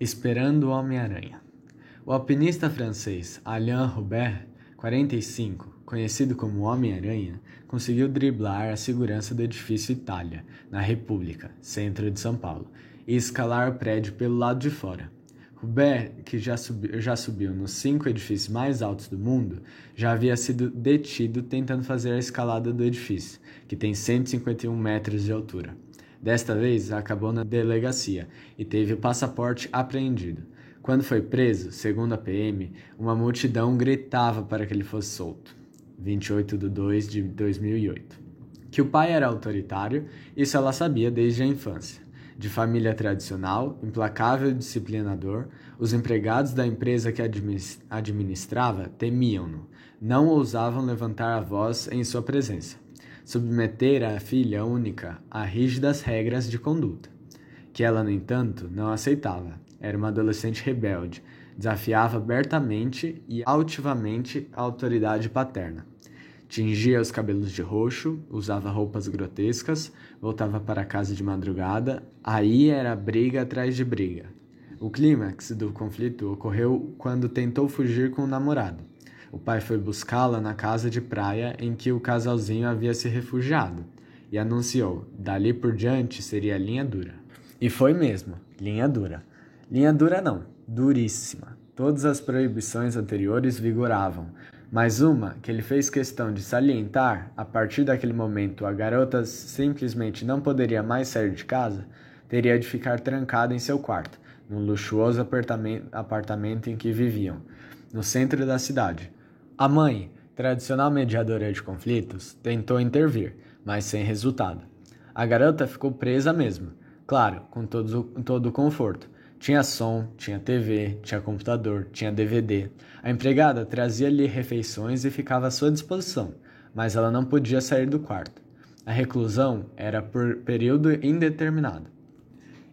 Esperando o Homem-Aranha. O alpinista francês Alain Robert, 45, conhecido como Homem-Aranha, conseguiu driblar a segurança do edifício Itália, na República, centro de São Paulo, e escalar o prédio pelo lado de fora. Robert, que já subiu, já subiu nos cinco edifícios mais altos do mundo, já havia sido detido tentando fazer a escalada do edifício, que tem 151 metros de altura. Desta vez, acabou na delegacia e teve o passaporte apreendido. Quando foi preso, segundo a PM, uma multidão gritava para que ele fosse solto. 28 de 2 de 2008. Que o pai era autoritário, isso ela sabia desde a infância. De família tradicional, implacável e disciplinador, os empregados da empresa que administrava temiam-no, não ousavam levantar a voz em sua presença submeter a filha única a rígidas regras de conduta, que ela, no entanto, não aceitava. Era uma adolescente rebelde, desafiava abertamente e altivamente a autoridade paterna. Tingia os cabelos de roxo, usava roupas grotescas, voltava para casa de madrugada, aí era briga atrás de briga. O clímax do conflito ocorreu quando tentou fugir com o namorado. O pai foi buscá-la na casa de praia em que o casalzinho havia se refugiado e anunciou: dali por diante seria linha dura. E foi mesmo, linha dura. Linha dura não, duríssima. Todas as proibições anteriores vigoravam, mas uma que ele fez questão de salientar, a partir daquele momento a garota simplesmente não poderia mais sair de casa, teria de ficar trancada em seu quarto, no luxuoso apartamento em que viviam, no centro da cidade. A mãe, tradicional mediadora de conflitos, tentou intervir, mas sem resultado. A garota ficou presa mesmo, claro, com todo, todo o conforto. Tinha som, tinha TV, tinha computador, tinha DVD. A empregada trazia-lhe refeições e ficava à sua disposição, mas ela não podia sair do quarto. A reclusão era por período indeterminado.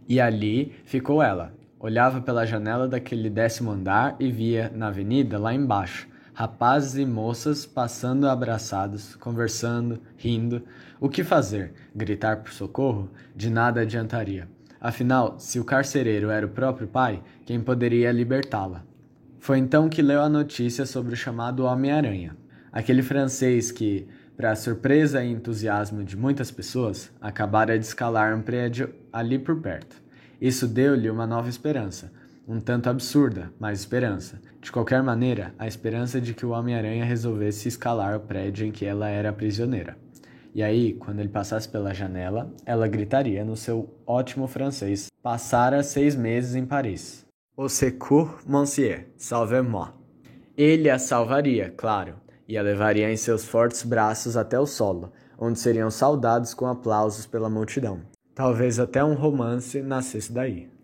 E ali ficou ela. Olhava pela janela daquele décimo andar e via, na avenida, lá embaixo, rapazes e moças passando abraçados, conversando, rindo. O que fazer? Gritar por socorro? De nada adiantaria. Afinal, se o carcereiro era o próprio pai, quem poderia libertá-la? Foi então que leu a notícia sobre o chamado Homem-Aranha, aquele francês que, para surpresa e entusiasmo de muitas pessoas, acabara de escalar um prédio ali por perto. Isso deu-lhe uma nova esperança, um tanto absurda, mas esperança. De qualquer maneira, a esperança de que o Homem-Aranha resolvesse escalar o prédio em que ela era prisioneira. E aí, quando ele passasse pela janela, ela gritaria no seu ótimo francês: Passara seis meses em Paris. Au secours, monsieur, salvez-moi. Ele a salvaria, claro, e a levaria em seus fortes braços até o solo, onde seriam saudados com aplausos pela multidão. Talvez até um romance nascesse daí.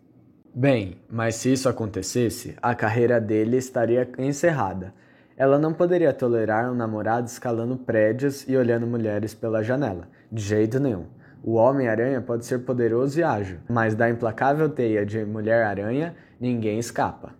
Bem, mas se isso acontecesse, a carreira dele estaria encerrada. Ela não poderia tolerar um namorado escalando prédios e olhando mulheres pela janela, de jeito nenhum. O Homem-Aranha pode ser poderoso e ágil, mas da implacável teia de Mulher-Aranha ninguém escapa.